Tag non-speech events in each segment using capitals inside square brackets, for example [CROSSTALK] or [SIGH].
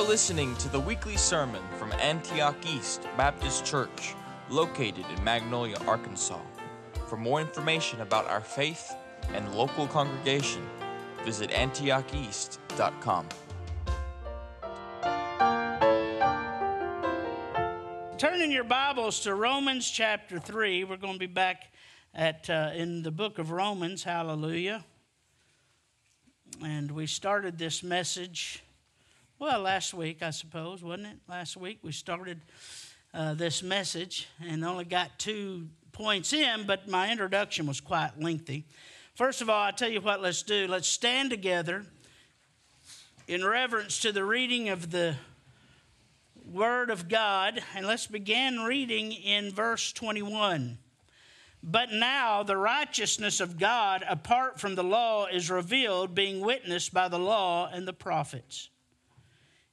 You're listening to the weekly sermon from Antioch East Baptist Church, located in Magnolia, Arkansas. For more information about our faith and local congregation, visit antiocheast.com. Turn in your Bibles to Romans chapter 3. We're going to be back at uh, in the book of Romans. Hallelujah. And we started this message, well, last week, I suppose, wasn't it? Last week we started uh, this message and only got two points in, but my introduction was quite lengthy. First of all, I tell you what, let's do. Let's stand together in reverence to the reading of the Word of God, and let's begin reading in verse 21. But now the righteousness of God apart from the law is revealed, being witnessed by the law and the prophets,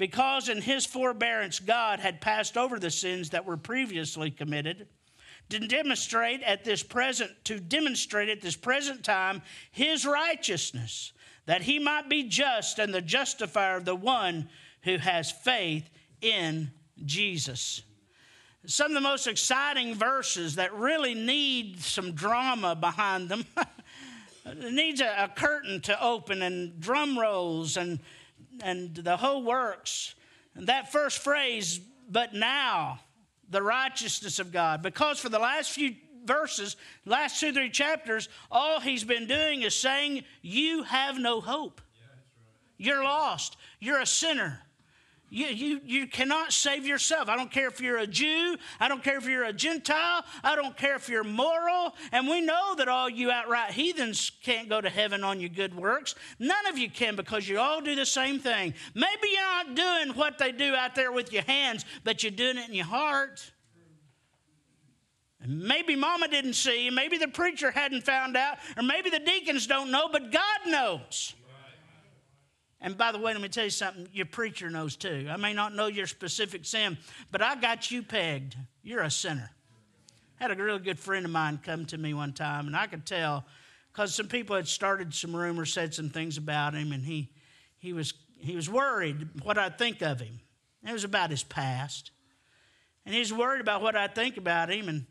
because in his forbearance God had passed over the sins that were previously committed. To demonstrate at this present, to demonstrate at this present time his righteousness, that he might be just and the justifier of the one who has faith in Jesus. Some of the most exciting verses that really need some drama behind them. [LAUGHS] needs a, a, curtain to open and drum rolls and, and the whole works. And that first phrase, but now, the righteousness of God. Because for the last few verses, last two, three chapters, all he's been doing is saying, You have no hope. Yeah, right. You're lost. You're a sinner. You, you, you cannot save yourself. I don't care if you're a Jew. I don't care if you're a Gentile. I don't care if you're moral. And we know that all you outright heathens can't go to heaven on your good works. None of you can because you all do the same thing. Maybe you're not doing what they do out there with your hands, but you're doing it in your heart. Maybe mama didn't see, maybe the preacher hadn't found out, or maybe the deacons don't know, but God knows. And by the way, let me tell you something your preacher knows too. I may not know your specific sin, but I got you pegged. You're a sinner. I had a really good friend of mine come to me one time, and I could tell because some people had started some rumors, said some things about him, and he, he, was, he was worried what I'd think of him. It was about his past. And he was worried about what I'd think about him. And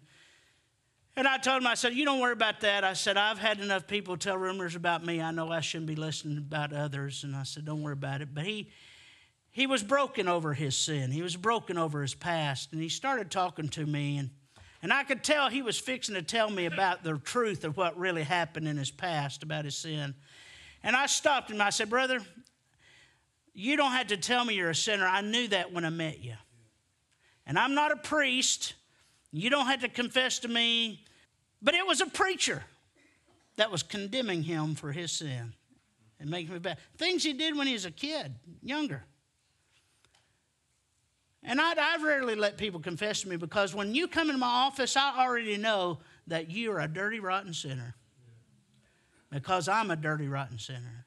and I told him, I said, You don't worry about that. I said, I've had enough people tell rumors about me. I know I shouldn't be listening about others. And I said, Don't worry about it. But he, he was broken over his sin, he was broken over his past. And he started talking to me. And, and I could tell he was fixing to tell me about the truth of what really happened in his past about his sin. And I stopped him. I said, Brother, you don't have to tell me you're a sinner. I knew that when I met you. And I'm not a priest. You don't have to confess to me but it was a preacher that was condemning him for his sin and making him bad. Things he did when he was a kid, younger. And I, I rarely let people confess to me because when you come into my office, I already know that you're a dirty, rotten sinner. Because I'm a dirty, rotten sinner.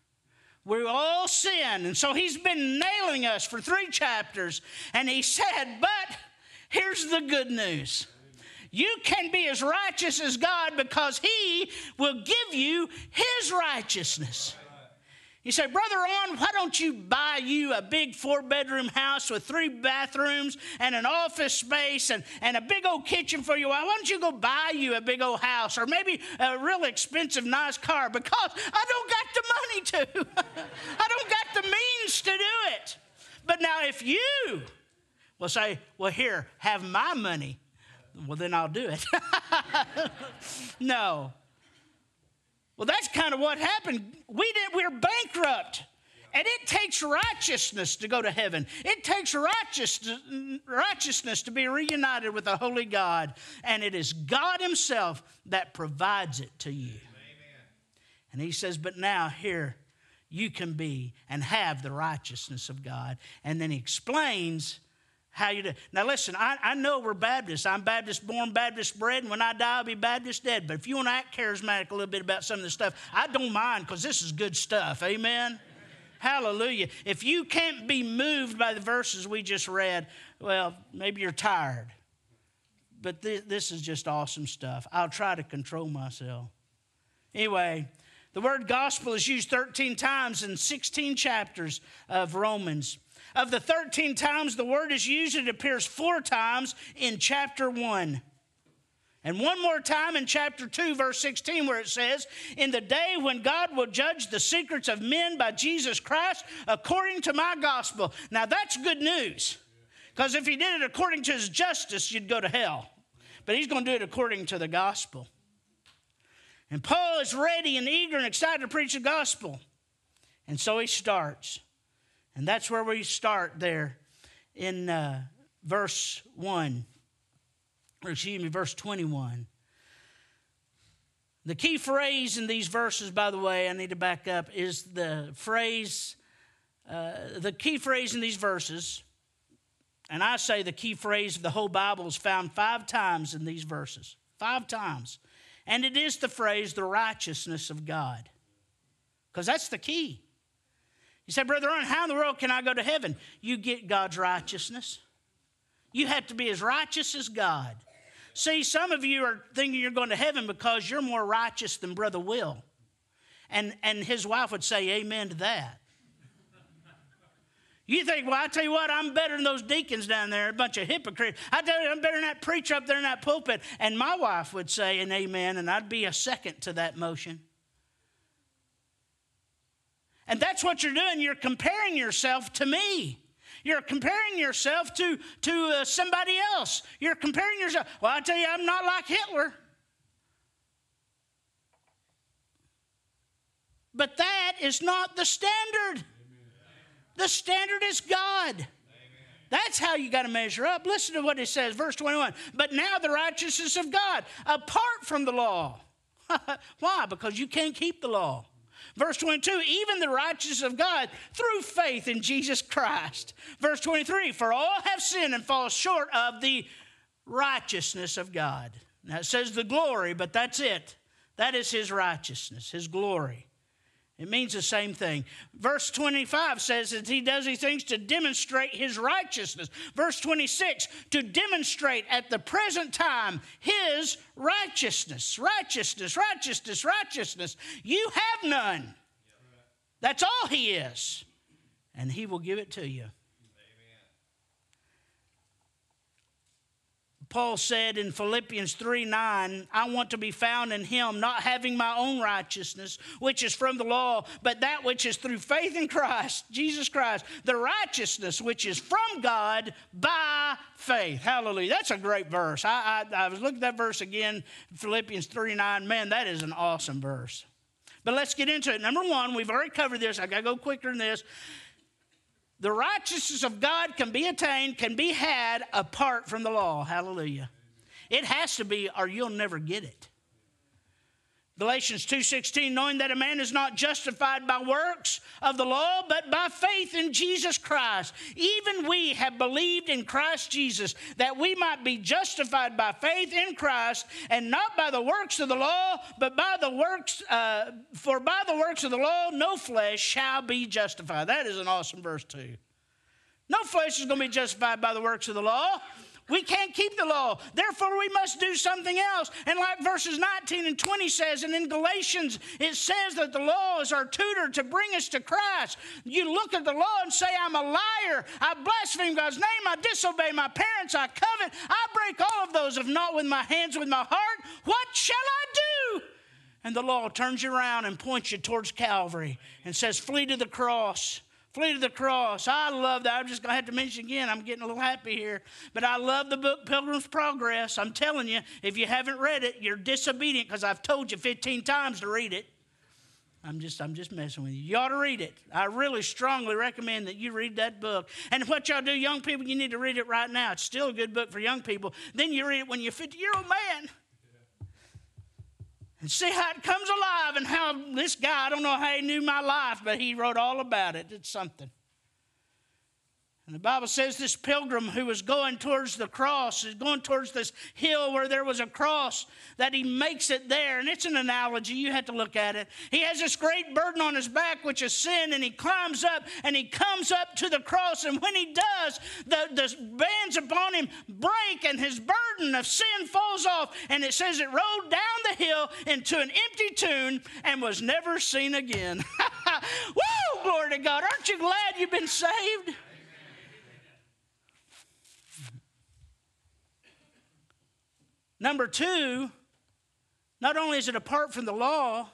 We all sin. And so he's been nailing us for three chapters. And he said, But here's the good news you can be as righteous as God because He will give you His righteousness. You say, Brother Ron, why don't you buy you a big four bedroom house with three bathrooms and an office space and, and a big old kitchen for you? Why don't you go buy you a big old house or maybe a real expensive, nice car? Because I don't got the money to. [LAUGHS] I don't got the means to do it. But now, if you will say, Well, here, have my money, well, then I'll do it. [LAUGHS] no. Well, that's kind of what happened. We did, we're bankrupt. And it takes righteousness to go to heaven. It takes righteousness, righteousness to be reunited with the Holy God. And it is God Himself that provides it to you. Amen. And He says, But now, here, you can be and have the righteousness of God. And then He explains how you do. Now, listen, I, I know we're Baptists. I'm Baptist born, Baptist bred, and when I die, I'll be Baptist dead. But if you want to act charismatic a little bit about some of this stuff, I don't mind because this is good stuff. Amen? Hallelujah. If you can't be moved by the verses we just read, well, maybe you're tired. But th- this is just awesome stuff. I'll try to control myself. Anyway, the word gospel is used 13 times in 16 chapters of Romans. Of the 13 times the word is used, it appears four times in chapter 1. And one more time in chapter 2, verse 16, where it says, In the day when God will judge the secrets of men by Jesus Christ according to my gospel. Now that's good news. Because if he did it according to his justice, you'd go to hell. But he's going to do it according to the gospel. And Paul is ready and eager and excited to preach the gospel. And so he starts. And that's where we start there in uh, verse 1, or excuse me, verse 21. The key phrase in these verses, by the way, I need to back up, is the phrase, uh, the key phrase in these verses, and I say the key phrase of the whole Bible is found five times in these verses. Five times. And it is the phrase, the righteousness of God. Because that's the key. You say, Brother Ron, how in the world can I go to heaven? You get God's righteousness. You have to be as righteous as God. See, some of you are thinking you're going to heaven because you're more righteous than Brother Will. And, and his wife would say, Amen to that. You think, well, I tell you what, I'm better than those deacons down there, a bunch of hypocrites. I tell you, I'm better than that preacher up there in that pulpit. And my wife would say an amen, and I'd be a second to that motion. And that's what you're doing. You're comparing yourself to me. You're comparing yourself to, to uh, somebody else. You're comparing yourself. Well, I tell you, I'm not like Hitler. But that is not the standard. The standard is God. That's how you got to measure up. Listen to what it says, verse 21. But now the righteousness of God, apart from the law. [LAUGHS] Why? Because you can't keep the law. Verse 22, even the righteousness of God through faith in Jesus Christ. Verse 23, for all have sinned and fall short of the righteousness of God. Now it says the glory, but that's it. That is his righteousness, his glory. It means the same thing. Verse 25 says that he does these things to demonstrate his righteousness. Verse 26, to demonstrate at the present time his righteousness. Righteousness, righteousness, righteousness. You have none. That's all he is. And he will give it to you. Paul said in Philippians 3 9, I want to be found in him, not having my own righteousness, which is from the law, but that which is through faith in Christ, Jesus Christ, the righteousness which is from God by faith. Hallelujah. That's a great verse. I, I, I was looking at that verse again, Philippians 3 9. Man, that is an awesome verse. But let's get into it. Number one, we've already covered this. I got to go quicker than this the righteousness of God can be attained, can be had apart from the law. Hallelujah. It has to be, or you'll never get it. Galatians 2:16 knowing that a man is not justified by works of the law but by faith in Jesus Christ. Even we have believed in Christ Jesus that we might be justified by faith in Christ and not by the works of the law but by the works uh, for by the works of the law no flesh shall be justified. That is an awesome verse too. No flesh is going to be justified by the works of the law we can't keep the law. Therefore, we must do something else. And like verses 19 and 20 says, and in Galatians, it says that the law is our tutor to bring us to Christ. You look at the law and say, I'm a liar. I blaspheme God's name. I disobey my parents. I covet. I break all of those, if not with my hands, with my heart. What shall I do? And the law turns you around and points you towards Calvary and says, Flee to the cross. Flee to the cross. I love that. I'm just going to have to mention again, I'm getting a little happy here. But I love the book Pilgrim's Progress. I'm telling you, if you haven't read it, you're disobedient because I've told you 15 times to read it. I'm just, I'm just messing with you. You ought to read it. I really strongly recommend that you read that book. And what y'all do, young people, you need to read it right now. It's still a good book for young people. Then you read it when you're 50 year old man and see how it comes alive and how this guy, I don't know how he knew my life, but he wrote all about it. It's something. And the Bible says this pilgrim who was going towards the cross, is going towards this hill where there was a cross, that he makes it there. And it's an analogy, you have to look at it. He has this great burden on his back, which is sin, and he climbs up and he comes up to the cross. And when he does, the, the bands upon him break, and his burden of sin falls off. And it says it rolled down the hill into an empty tomb and was never seen again. [LAUGHS] Woo! Glory to God. Aren't you glad you've been saved? Number two, not only is it apart from the law,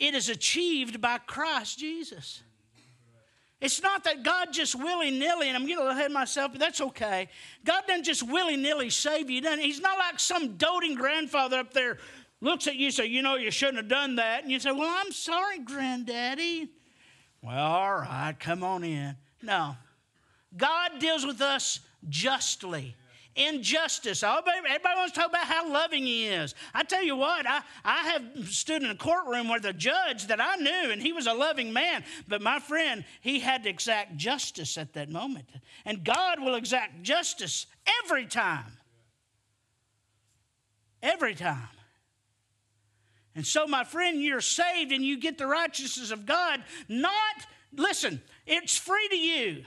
it is achieved by Christ Jesus. It's not that God just willy nilly, and I'm getting ahead of myself, but that's okay. God doesn't just willy nilly save you. doesn't He's not like some doting grandfather up there looks at you and says, You know, you shouldn't have done that. And you say, Well, I'm sorry, granddaddy. Well, all right, come on in. No. God deals with us justly injustice. Oh, everybody, everybody wants to talk about how loving he is. I tell you what, I, I have stood in a courtroom where the judge that I knew, and he was a loving man, but my friend, he had to exact justice at that moment. And God will exact justice every time. Every time. And so, my friend, you're saved and you get the righteousness of God. Not, listen, it's free to you,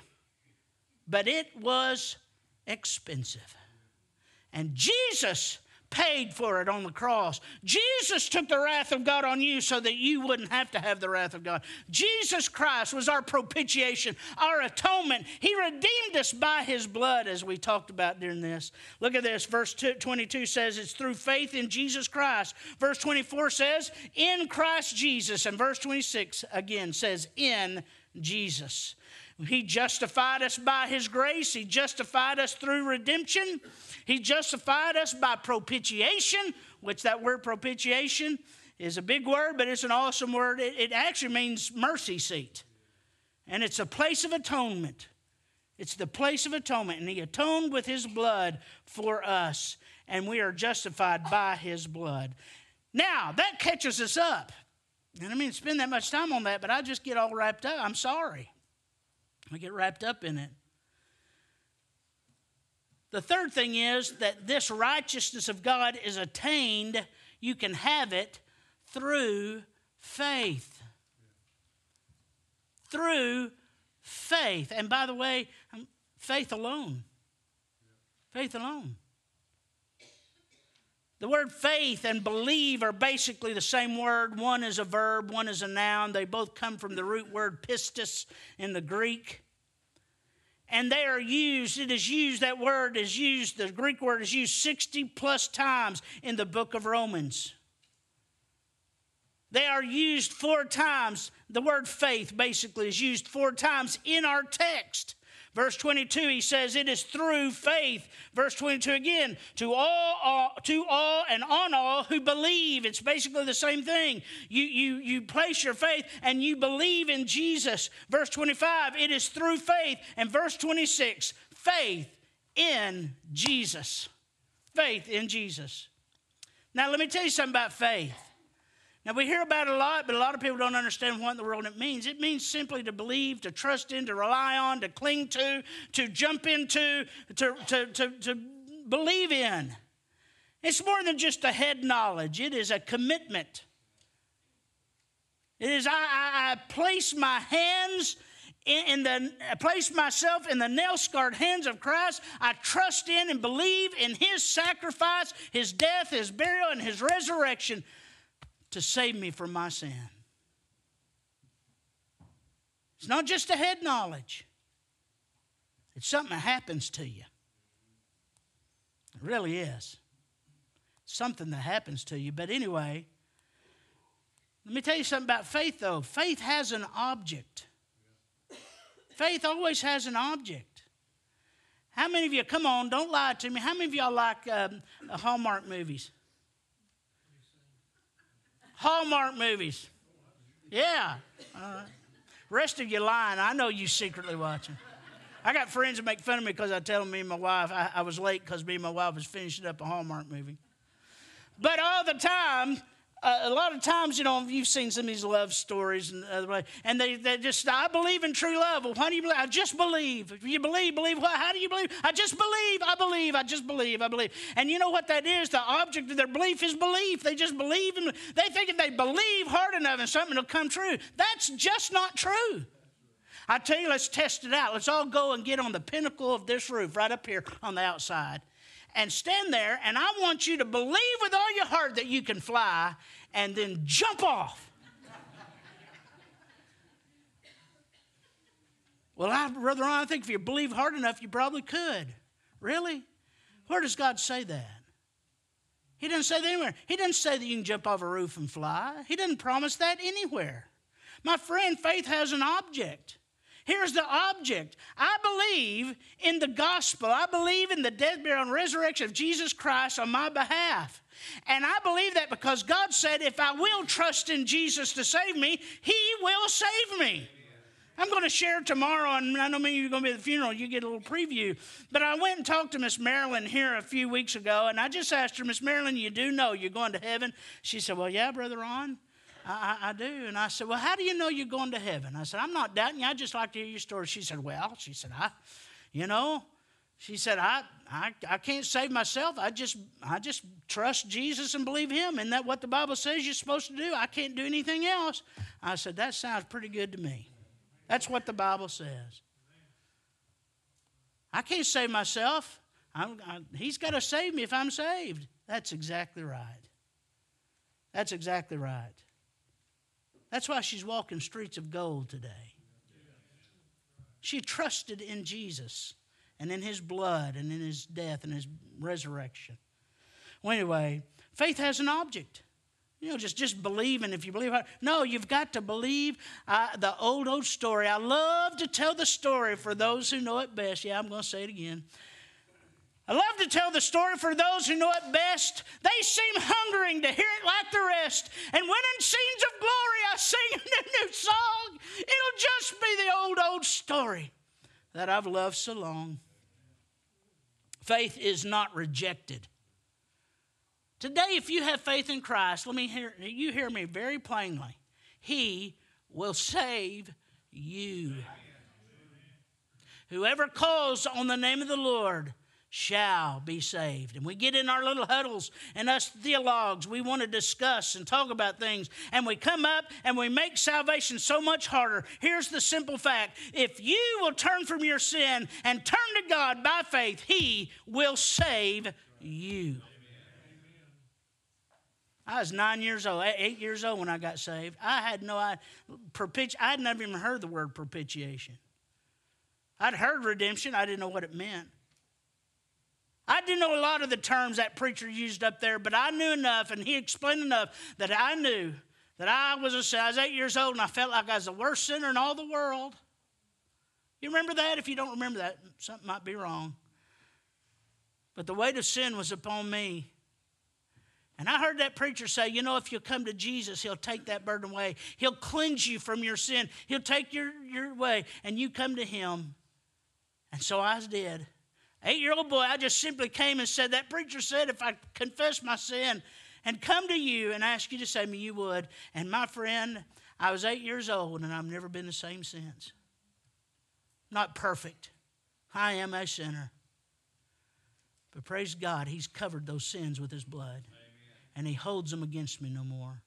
but it was expensive. And Jesus paid for it on the cross. Jesus took the wrath of God on you so that you wouldn't have to have the wrath of God. Jesus Christ was our propitiation, our atonement. He redeemed us by his blood, as we talked about during this. Look at this. Verse 22 says it's through faith in Jesus Christ. Verse 24 says, in Christ Jesus. And verse 26 again says, in Jesus. He justified us by His grace. He justified us through redemption. He justified us by propitiation, which that word propitiation is a big word, but it's an awesome word. It, it actually means mercy seat. And it's a place of atonement. It's the place of atonement. And He atoned with His blood for us. And we are justified by His blood. Now, that catches us up. And I mean, spend that much time on that, but I just get all wrapped up. I'm sorry. I get wrapped up in it. The third thing is that this righteousness of God is attained, you can have it through faith. Through faith. And by the way, um, faith alone. Faith alone. The word faith and believe are basically the same word. One is a verb, one is a noun. They both come from the root word pistis in the Greek. And they are used, it is used, that word is used, the Greek word is used 60 plus times in the book of Romans. They are used four times. The word faith basically is used four times in our text. Verse 22, he says, It is through faith. Verse 22 again, to all, all, to all and on all who believe. It's basically the same thing. You, you, you place your faith and you believe in Jesus. Verse 25, it is through faith. And verse 26, faith in Jesus. Faith in Jesus. Now, let me tell you something about faith. Now, we hear about it a lot, but a lot of people don't understand what in the world it means. It means simply to believe, to trust in, to rely on, to cling to, to jump into, to, to, to, to believe in. It's more than just a head knowledge, it is a commitment. It is, I, I, I place my hands in, the, I place myself in the nail scarred hands of Christ. I trust in and believe in His sacrifice, His death, His burial, and His resurrection to save me from my sin. It's not just a head knowledge, it's something that happens to you. It really is. something that happens to you. But anyway, let me tell you something about faith, though. Faith has an object. Faith always has an object. How many of you, come on, don't lie to me, how many of y'all like um, Hallmark movies? Hallmark movies. Yeah. Rest of you lying. I know you secretly watching. I got friends that make fun of me because I tell them me and my wife I, I was late because me and my wife was finishing up a Hallmark movie. But all the time, a lot of times, you know, you've seen some of these love stories and other way, and they, they just, I believe in true love. Well, why do you believe? I just believe. You believe, believe what? How do you believe? I just believe, I believe, I just believe, I believe. And you know what that is? The object of their belief is belief. They just believe, and they think if they believe hard enough and something will come true. That's just not true. I tell you, let's test it out. Let's all go and get on the pinnacle of this roof right up here on the outside and stand there, and I want you to believe with all your heart that you can fly and then jump off. well, I, Brother Ron, I think if you believe hard enough, you probably could. Really? Where does God say that? He doesn't say that anywhere. He doesn't say that you can jump off a roof and fly. He doesn't promise that anywhere. My friend, faith has an object. Here's the object I believe in the gospel, I believe in the death, burial, and resurrection of Jesus Christ on my behalf. And I believe that because God said, if I will trust in Jesus to save me, He will save me. I'm going to share tomorrow, and I know many of you are going to be at the funeral. You get a little preview. But I went and talked to Miss Marilyn here a few weeks ago, and I just asked her, Miss Marilyn, you do know you're going to heaven? She said, Well, yeah, Brother Ron. I, I, do. And I said, Well, how do you know you're going to heaven? I said, I'm not doubting you. I just like to hear your story. She said, Well, she said, I, you know, she said, I, I, I can't save myself. I just, I just trust Jesus and believe Him. Isn't that what the Bible says you're supposed to do? I can't do anything else. I said, That sounds pretty good to me. That's what the Bible says. I can't save myself. I, he's got to save me if I'm saved. That's exactly right. That's exactly right. That's why she's walking streets of gold today. She trusted in Jesus and in his blood and in his death and his resurrection. Well, anyway, faith has an object. You know, just, just believing if you believe. No, you've got to believe uh, the old, old story. I love to tell the story for those who know it best. Yeah, I'm going to say it again. I love to tell the story for those who know it best. They seem hungering to hear it like the rest. And when in scenes of glory I sing [LAUGHS] a new song, it'll just be the old, old story that I've loved so long. Faith is not rejected. Today, if you have faith in Christ, let me hear you hear me very plainly. He will save you. Whoever calls on the name of the Lord shall be saved. And we get in our little huddles, and us theologues, we want to discuss and talk about things, and we come up and we make salvation so much harder. Here's the simple fact if you will turn from your sin and turn to God by faith, He will save you. I was nine years old, eight years old when I got saved. I had no. I had never even heard the word propitiation. I'd heard redemption, I didn't know what it meant. I didn't know a lot of the terms that preacher used up there, but I knew enough, and he explained enough that I knew that I was a, I was eight years old, and I felt like I was the worst sinner in all the world. You remember that? If you don't remember that, something might be wrong. But the weight of sin was upon me. And I heard that preacher say, you know, if you'll come to Jesus, he'll take that burden away. He'll cleanse you from your sin. He'll take your, your way, and you come to him. And so I did. Eight year old boy, I just simply came and said, That preacher said if I confess my sin and come to you and ask you to save me, you would. And my friend, I was eight years old and I've never been the same since. Not perfect. I am a sinner. But praise God, He's covered those sins with His blood. Amen. And He holds them against me no more.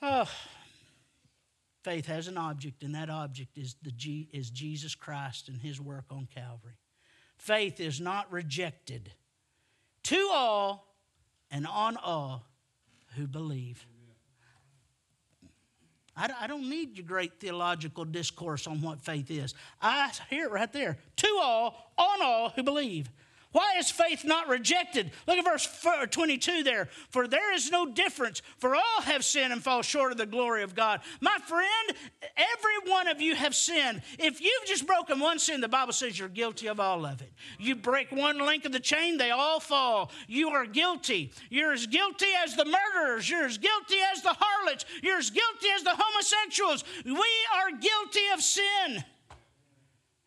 Oh, Faith has an object, and that object is, the G, is Jesus Christ and his work on Calvary. Faith is not rejected to all and on all who believe. I, don't need your great theological discourse on what faith is. I hear it right there. To all, on all who believe. Why is faith not rejected? Look at verse 22 there. For there is no difference, for all have sinned and fall short of the glory of God. My friend, every one of you have sinned. If you've just broken one sin, the Bible says you're guilty of all of it. You break one link of the chain, they all fall. You are guilty. You're as guilty as the murderers. You're as guilty as the harlots. You're as guilty as the homosexuals. We are guilty of sin.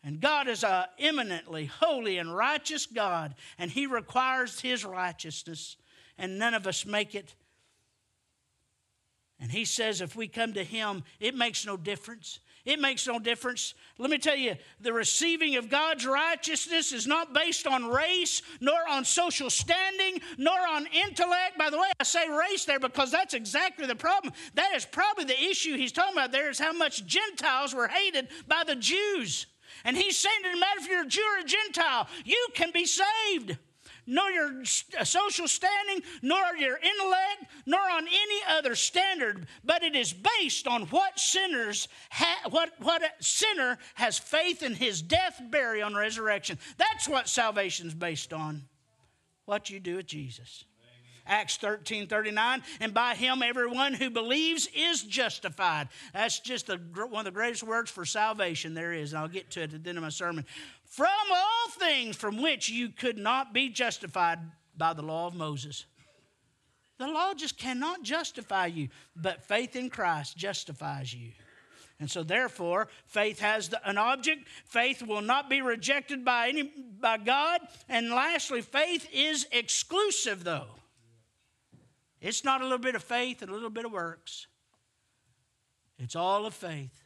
And God is a eminently holy and righteous God, and He requires His righteousness, and none of us make it And he says if we come to him, it makes no difference. It makes no difference. Let me tell you, the receiving of God's righteousness is not based on race, nor on social standing, nor on intellect. By the way, I say race there because that's exactly the problem. That is probably the issue he's talking about there is how much Gentiles were hated by the Jews. And he's saying doesn't matter if you're a Jew or a Gentile, you can be saved nor your uh, social standing, nor your intellect, nor on any other standard, but it is based on what sinners ha- what what sinner has faith in his death, burial, and resurrection. That's what salvation's based on. What you do with Jesus. Acts 13 39. And by him, everyone who believes is justified. That's just the, one of the greatest words for salvation there is. And I'll get to it at the end of my sermon. From all things from which you could not be justified by the law of Moses. The law just cannot justify you, but faith in Christ justifies you. And so, therefore, faith has an object. Faith will not be rejected by, any, by God. And lastly, faith is exclusive, though. It's not a little bit of faith and a little bit of works. It's all of faith.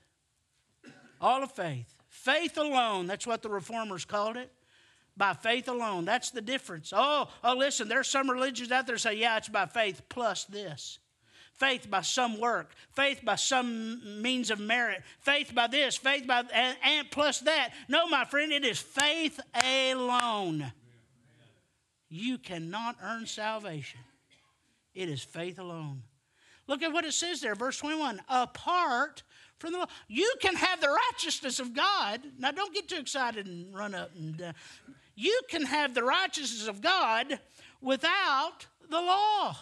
All of faith. Faith alone. That's what the reformers called it. By faith alone. That's the difference. Oh, oh, listen, there's some religions out there say, yeah, it's by faith plus this. Faith by some work, faith by some means of merit, faith by this, faith by and, and plus that. No, my friend, it is faith alone. You cannot earn salvation. It is faith alone. Look at what it says there, verse 21. Apart from the law, you can have the righteousness of God. Now, don't get too excited and run up. And uh, you can have the righteousness of God without the law.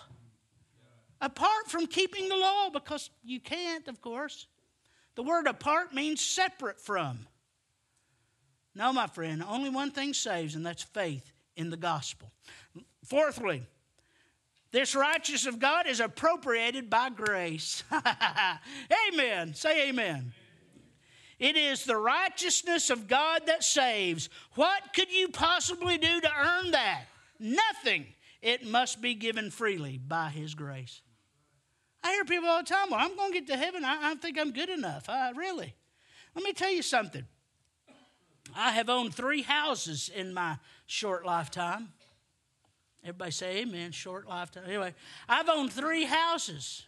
Apart from keeping the law, because you can't, of course. The word apart means separate from. No, my friend, only one thing saves, and that's faith in the gospel. Fourthly, this righteousness of God is appropriated by grace. [LAUGHS] amen. Say amen. It is the righteousness of God that saves. What could you possibly do to earn that? Nothing. It must be given freely by His grace. I hear people all the time, well, I'm going to get to heaven. I, think I'm good enough. I, really. Let me tell you something. I have owned three houses in my short lifetime. Everybody say amen, short lifetime. Anyway, I've owned three houses.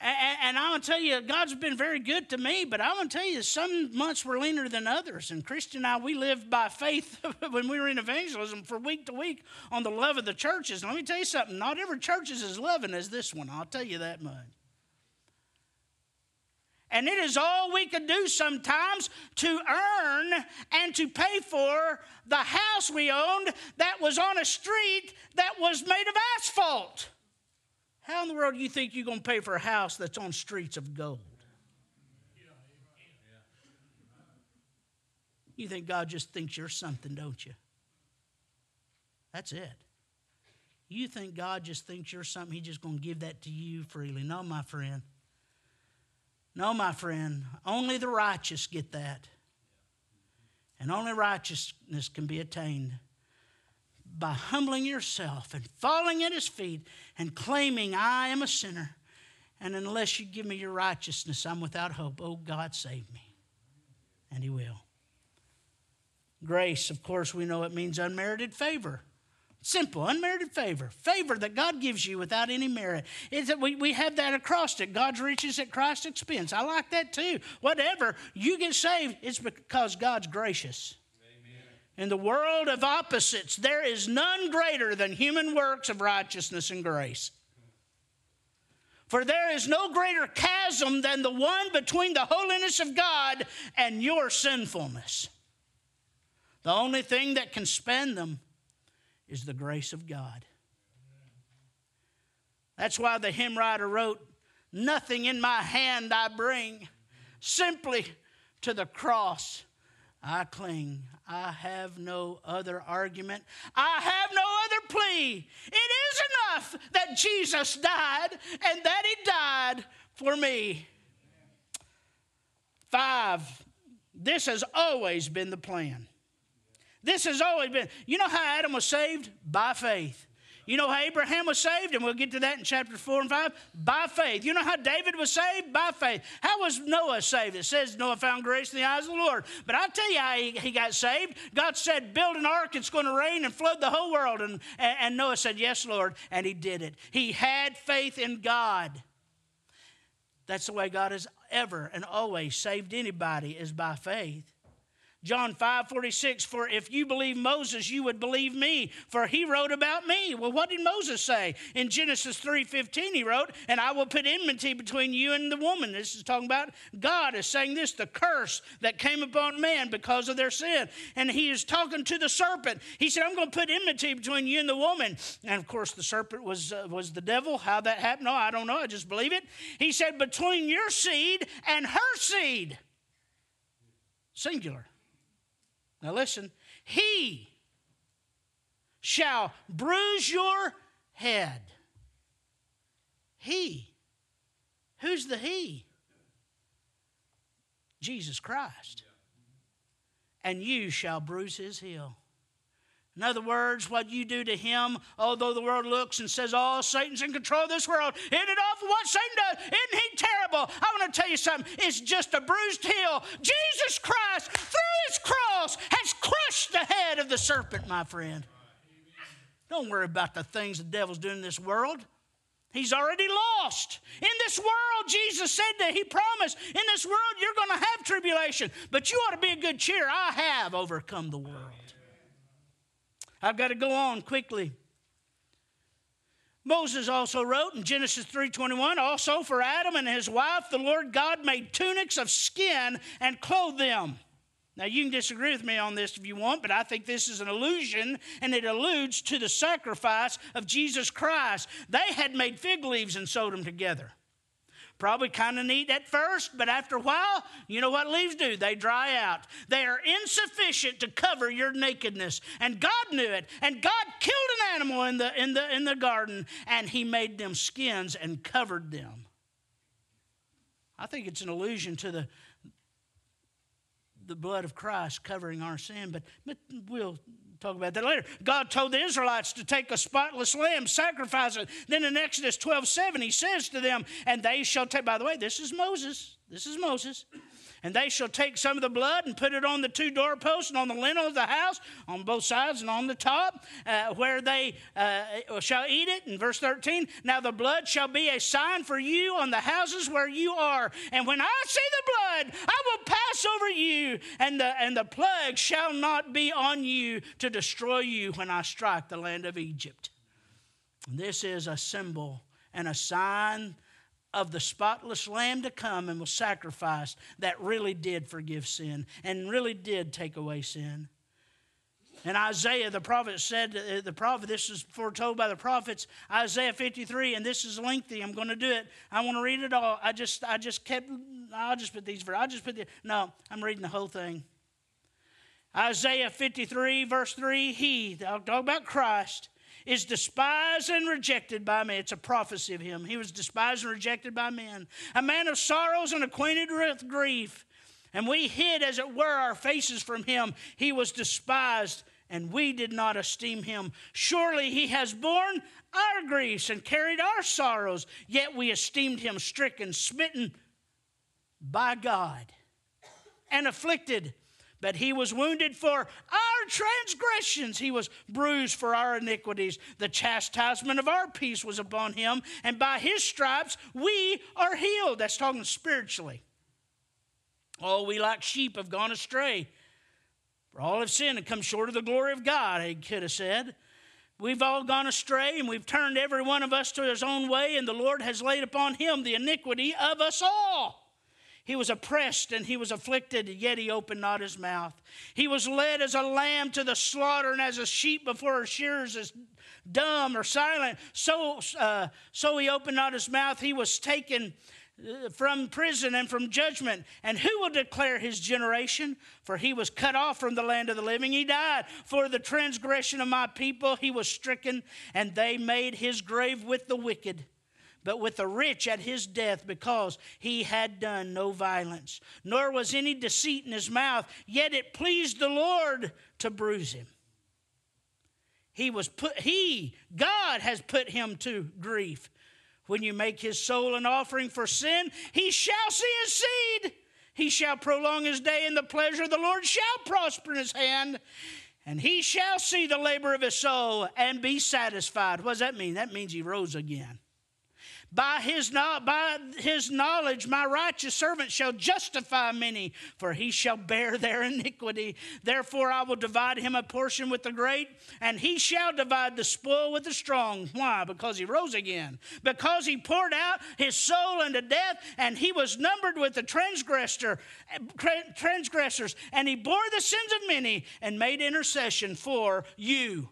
And, I'm going to tell you, God's been very good to me, but I'm going to tell you, some months were leaner than others. And Christy and I, we lived by faith [LAUGHS] when we were in evangelism for week to week on the love of the churches. And let me tell you something, not every church is as loving as this one. I'll tell you that much. And it is all we can do sometimes to earn and to pay for the house we owned that was on a street that was made of asphalt. How in the world do you think you're going to pay for a house that's on streets of gold? You think God just thinks you're something, don't you? That's it. You think God just thinks you're something, He's just going to give that to you freely. No, my friend. No, my friend, only the righteous get that. And only righteousness can be attained by humbling yourself and falling at his feet and claiming, I am a sinner. And unless you give me your righteousness, I'm without hope. Oh, God, save me. And he will. Grace, of course, we know it means unmerited favor. Simple, unmerited favor. Favor that God gives you without any merit. Is that we, we have that across it. God's riches at Christ's expense. I like that too. Whatever, you get saved, it's because God's gracious. Amen. In the world of opposites, there is none greater than human works of righteousness and grace. For there is no greater chasm than the one between the holiness of God and your sinfulness. The only thing that can span them is the grace of God. That's why the hymn writer wrote, Nothing in my hand I bring, simply to the cross I cling. I have no other argument. I have no other plea. It is enough that Jesus died and that He died for me. Five, this has always been the plan. This has always been. You know how Adam was saved? By faith. You know how Abraham was saved, and we'll get to that in chapter 4 and 5? By faith. You know how David was saved? By faith. How was Noah saved? It says Noah found grace in the eyes of the Lord. But I'll tell you how he, he got saved. God said, Build an ark, it's going to rain and flood the whole world. And, and Noah said, Yes, Lord. And he did it. He had faith in God. That's the way God has ever and always saved anybody, is by faith. John 5 46, for if you believe Moses, you would believe me, for he wrote about me. Well, what did Moses say? In Genesis 3 15, he wrote, And I will put enmity between you and the woman. This is talking about God is saying this, the curse that came upon man because of their sin. And he is talking to the serpent. He said, I'm going to put enmity between you and the woman. And of course, the serpent was, uh, was the devil. How that happened, no, I don't know. I just believe it. He said, Between your seed and her seed. Singular. Now listen, he shall bruise your head. He. Who's the he? Jesus Christ. And you shall bruise his heel. In other words, what you do to him, although the world looks and says, Oh, Satan's in control of this world, isn't it awful what Satan does? Isn't he terrible? I want to tell you something. It's just a bruised heel. Jesus Christ, through his cross, has crushed the head of the serpent, my friend. Don't worry about the things the devil's doing in this world. He's already lost. In this world, Jesus said that He promised, in this world, you're going to have tribulation, but you ought to be a good cheer. I have overcome the world. I've got to go on quickly. Moses also wrote in Genesis 3:21, also for Adam and his wife the Lord God made tunics of skin and clothed them. Now you can disagree with me on this if you want, but I think this is an illusion and it alludes to the sacrifice of Jesus Christ. They had made fig leaves and sewed them together. Probably kind of neat at first, but after a while, you know what leaves do? They dry out. They are insufficient to cover your nakedness. And God knew it. And God killed an animal in the, in the, in the garden, and He made them skins and covered them. I think it's an allusion to the, the blood of Christ covering our sin, but, but we'll talk about that later. God told the Israelites to take a spotless lamb, sacrifice it. Then in Exodus 12 7, he says to them, And they shall take, by the way, this is Moses. This is Moses. And they shall take some of the blood and put it on the two doorposts and on the lintel of the house, on both sides and on the top, uh, where they uh, shall eat it. In verse 13, now the blood shall be a sign for you on the houses where you are. And when I see the blood, I will pass over you, and the, and the plague shall not be on you to destroy you when I strike the land of Egypt. This is a symbol and a sign of the spotless lamb to come and was sacrificed that really did forgive sin and really did take away sin. And Isaiah, the prophet said, uh, the prophet, this is foretold by the prophets, Isaiah 53, and this is lengthy. I'm going to do it. I want to read it all. I just, I just kept, I'll just put these, I'll just put the, no, I'm reading the whole thing. Isaiah 53, verse 3, he, I'll talk about Christ, is despised and rejected by men. It's a prophecy of him. He was despised and rejected by men. A man of sorrows and acquainted with grief. And we hid, as it were, our faces from him. He was despised, and we did not esteem him. Surely he has borne our griefs and carried our sorrows, yet we esteemed him stricken, smitten by God, and afflicted but he was wounded for our transgressions, he was bruised for our iniquities. The chastisement of our peace was upon him, and by his stripes we are healed. That's talking spiritually. Oh, we like sheep have gone astray. For all have sinned and come short of the glory of God, he could have said. We've all gone astray, and we've turned every one of us to his own way, and the Lord has laid upon him the iniquity of us all. He was oppressed and he was afflicted, yet he opened not his mouth. He was led as a lamb to the slaughter, and as a sheep before her shears is dumb or silent. So, uh, so he opened not his mouth. He was taken uh, from prison and from judgment. And who will declare his generation? For he was cut off from the land of the living. He died for the transgression of my people. He was stricken, and they made his grave with the wicked but with the rich at his death, because he had done no violence, nor was any deceit in his mouth, yet it pleased the Lord to bruise him. he was put he God has put him to grief. When you make his soul an offering for sin, he shall see his seed. He shall prolong his day, and the pleasure of the Lord shall prosper in his hand. And he shall see the labor of his soul and be satisfied. What does that mean? That means he rose again. By his, by his knowledge, my righteous servant shall justify many, for he shall bear their iniquity. Therefore, I will divide him a portion with the great, and he shall divide the spoil with the strong. Why? Because he rose again. Because he poured out his soul unto death, and he was numbered with the transgressor, eh, transgressors, and he bore the sins of many and made intercession for you.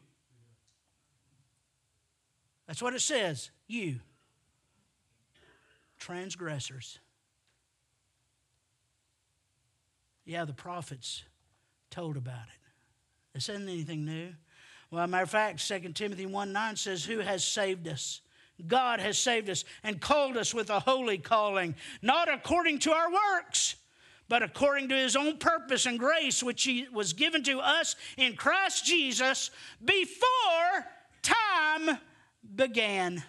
That's what it says, you transgressors. Yeah, the prophets told about it. This isn't anything new. Well, matter of fact, 2 Timothy 1 9 says, Who has saved us? God has saved us and called us with a holy calling, not according to our works, but according to his own purpose and grace, which he was given to us in Christ Jesus before time began.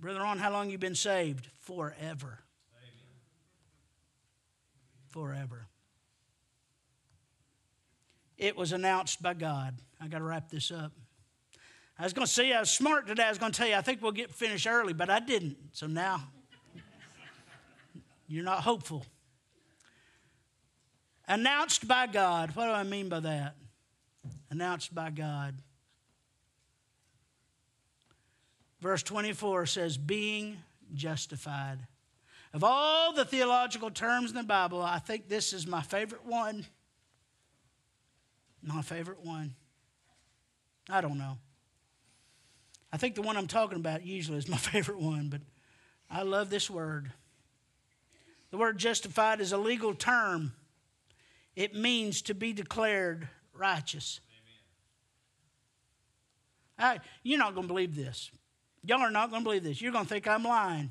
Brother On, how long you been saved? Forever. Forever. It was announced by God. I got to wrap this up. I was going to say I was smart today. I was going to tell you I think we'll get finished early, but I didn't. So now [LAUGHS] you're not hopeful. Announced by God. What do I mean by that? Announced by God. Verse 24 says, being justified. Of all the theological terms in the Bible, I think this is my favorite one. My favorite one. I don't know. I think the one I'm talking about usually is my [LAUGHS] favorite one, but I love this word. The word justified is a legal term, it means to be declared righteous. I, you're not going to believe this. Y'all are not going to believe this. You're going to think I'm lying.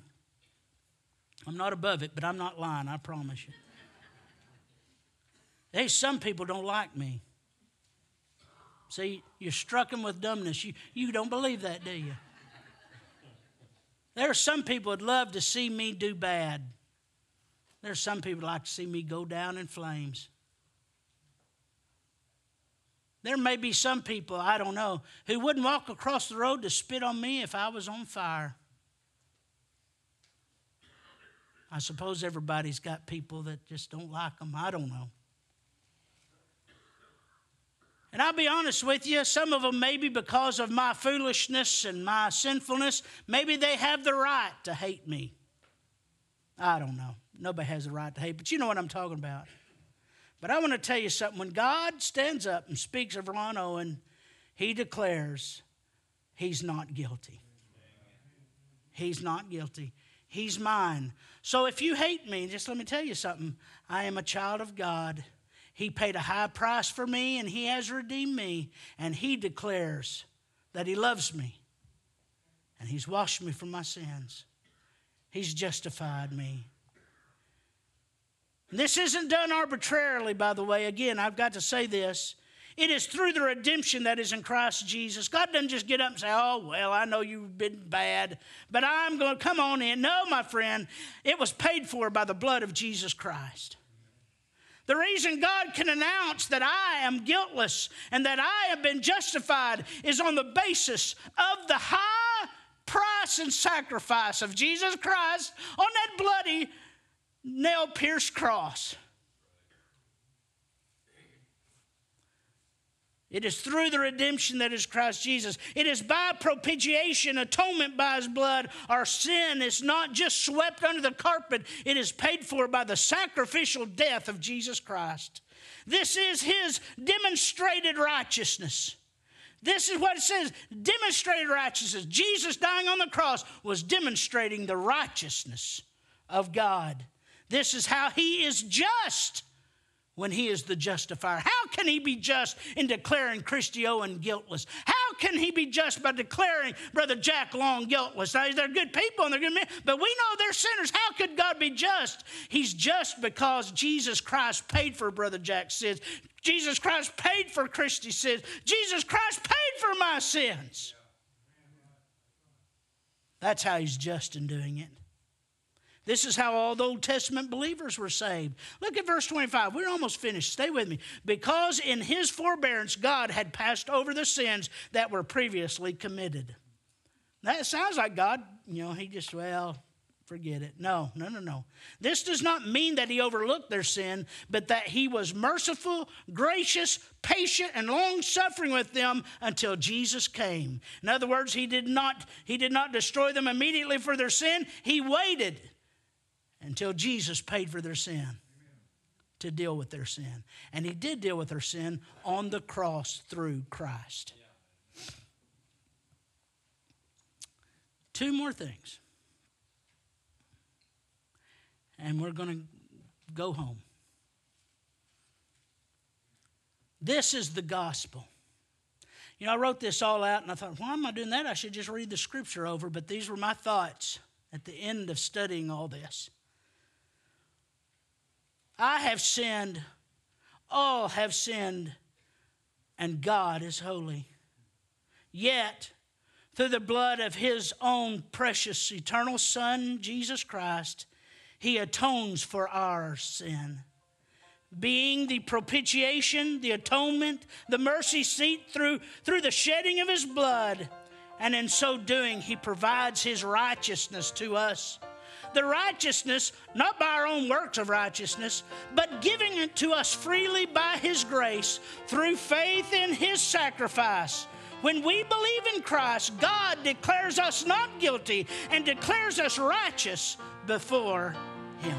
I'm not above it, but I'm not lying, I promise you. Hey, some people don't like me. See, you're struck them with dumbness. You, you don't believe that, do you? There are some people that love to see me do bad. There's some people like to see me go down in flames. There may be some people, I don't know, who wouldn't walk across the road to spit on me if I was on fire. I suppose everybody's got people that just don't like them. I don't know. And I'll be honest with you, some of them, maybe because of my foolishness and my sinfulness, maybe they have the right to hate me. I don't know. Nobody has the right to hate, but you know what I'm talking about. But I want to tell you something. When God stands up and speaks of Ron Owen, he declares he's not guilty. He's not guilty. He's mine. So if you hate me, just let me tell you something. I am a child of God. He paid a high price for me and he has redeemed me. And he declares that he loves me. And he's washed me from my sins. He's justified me. This isn't done arbitrarily, by the way. Again, I've got to say this. It is through the redemption that is in Christ Jesus. God doesn't just get up and say, Oh, well, I know you've been bad, but I'm going to come on in. No, my friend, it was paid for by the blood of Jesus Christ. The reason God can announce that I am guiltless and that I have been justified is on the basis of the high price and sacrifice of Jesus Christ on that bloody nail pierced cross. It is through the redemption that is Christ Jesus. It is by propitiation, atonement by his blood. Our sin is not just swept under the carpet, it is paid for by the sacrificial death of Jesus Christ. This is his demonstrated righteousness. This is what it says demonstrated righteousness. Jesus dying on the cross was demonstrating the righteousness of God. This is how he is just when he is the justifier. How can he be just in declaring Christy Owen guiltless? How can he be just by declaring Brother Jack Long guiltless? Now, they're good people and they're good men, but we know they're sinners. How could God be just? He's just because Jesus Christ paid for Brother Jack's sins. Jesus Christ paid for Christy's sins. Jesus Christ paid for my sins. That's how he's just in doing it. This is how all the Old Testament believers were saved. Look at verse 25. We're almost finished. Stay with me. Because in his forbearance, God had passed over the sins that were previously committed. That sounds like God, you know, he just, well, forget it. No, no, no, no. This does not mean that he overlooked their sin, but that he was merciful, gracious, patient, and long suffering with them until Jesus came. In other words, he did not he did not destroy them immediately for their sin. He waited until Jesus paid for their sin to deal with their sin. And he did deal with their sin on the cross through Christ. Two more things. And we're going to go home. This is the gospel. You know, I wrote this all out and I thought, why am I doing that? I should just read the scripture over. But these were my thoughts at the end of studying all this. I have sinned, all have sinned, and God is holy. Yet, through the blood of his own precious eternal Son, Jesus Christ, he atones for our sin. Being the propitiation, the atonement, the mercy seat through, through the shedding of his blood, and in so doing, he provides his righteousness to us the righteousness, not by our own works of righteousness, but giving it to us freely by His grace through faith in His sacrifice. When we believe in Christ, God declares us not guilty and declares us righteous before Him.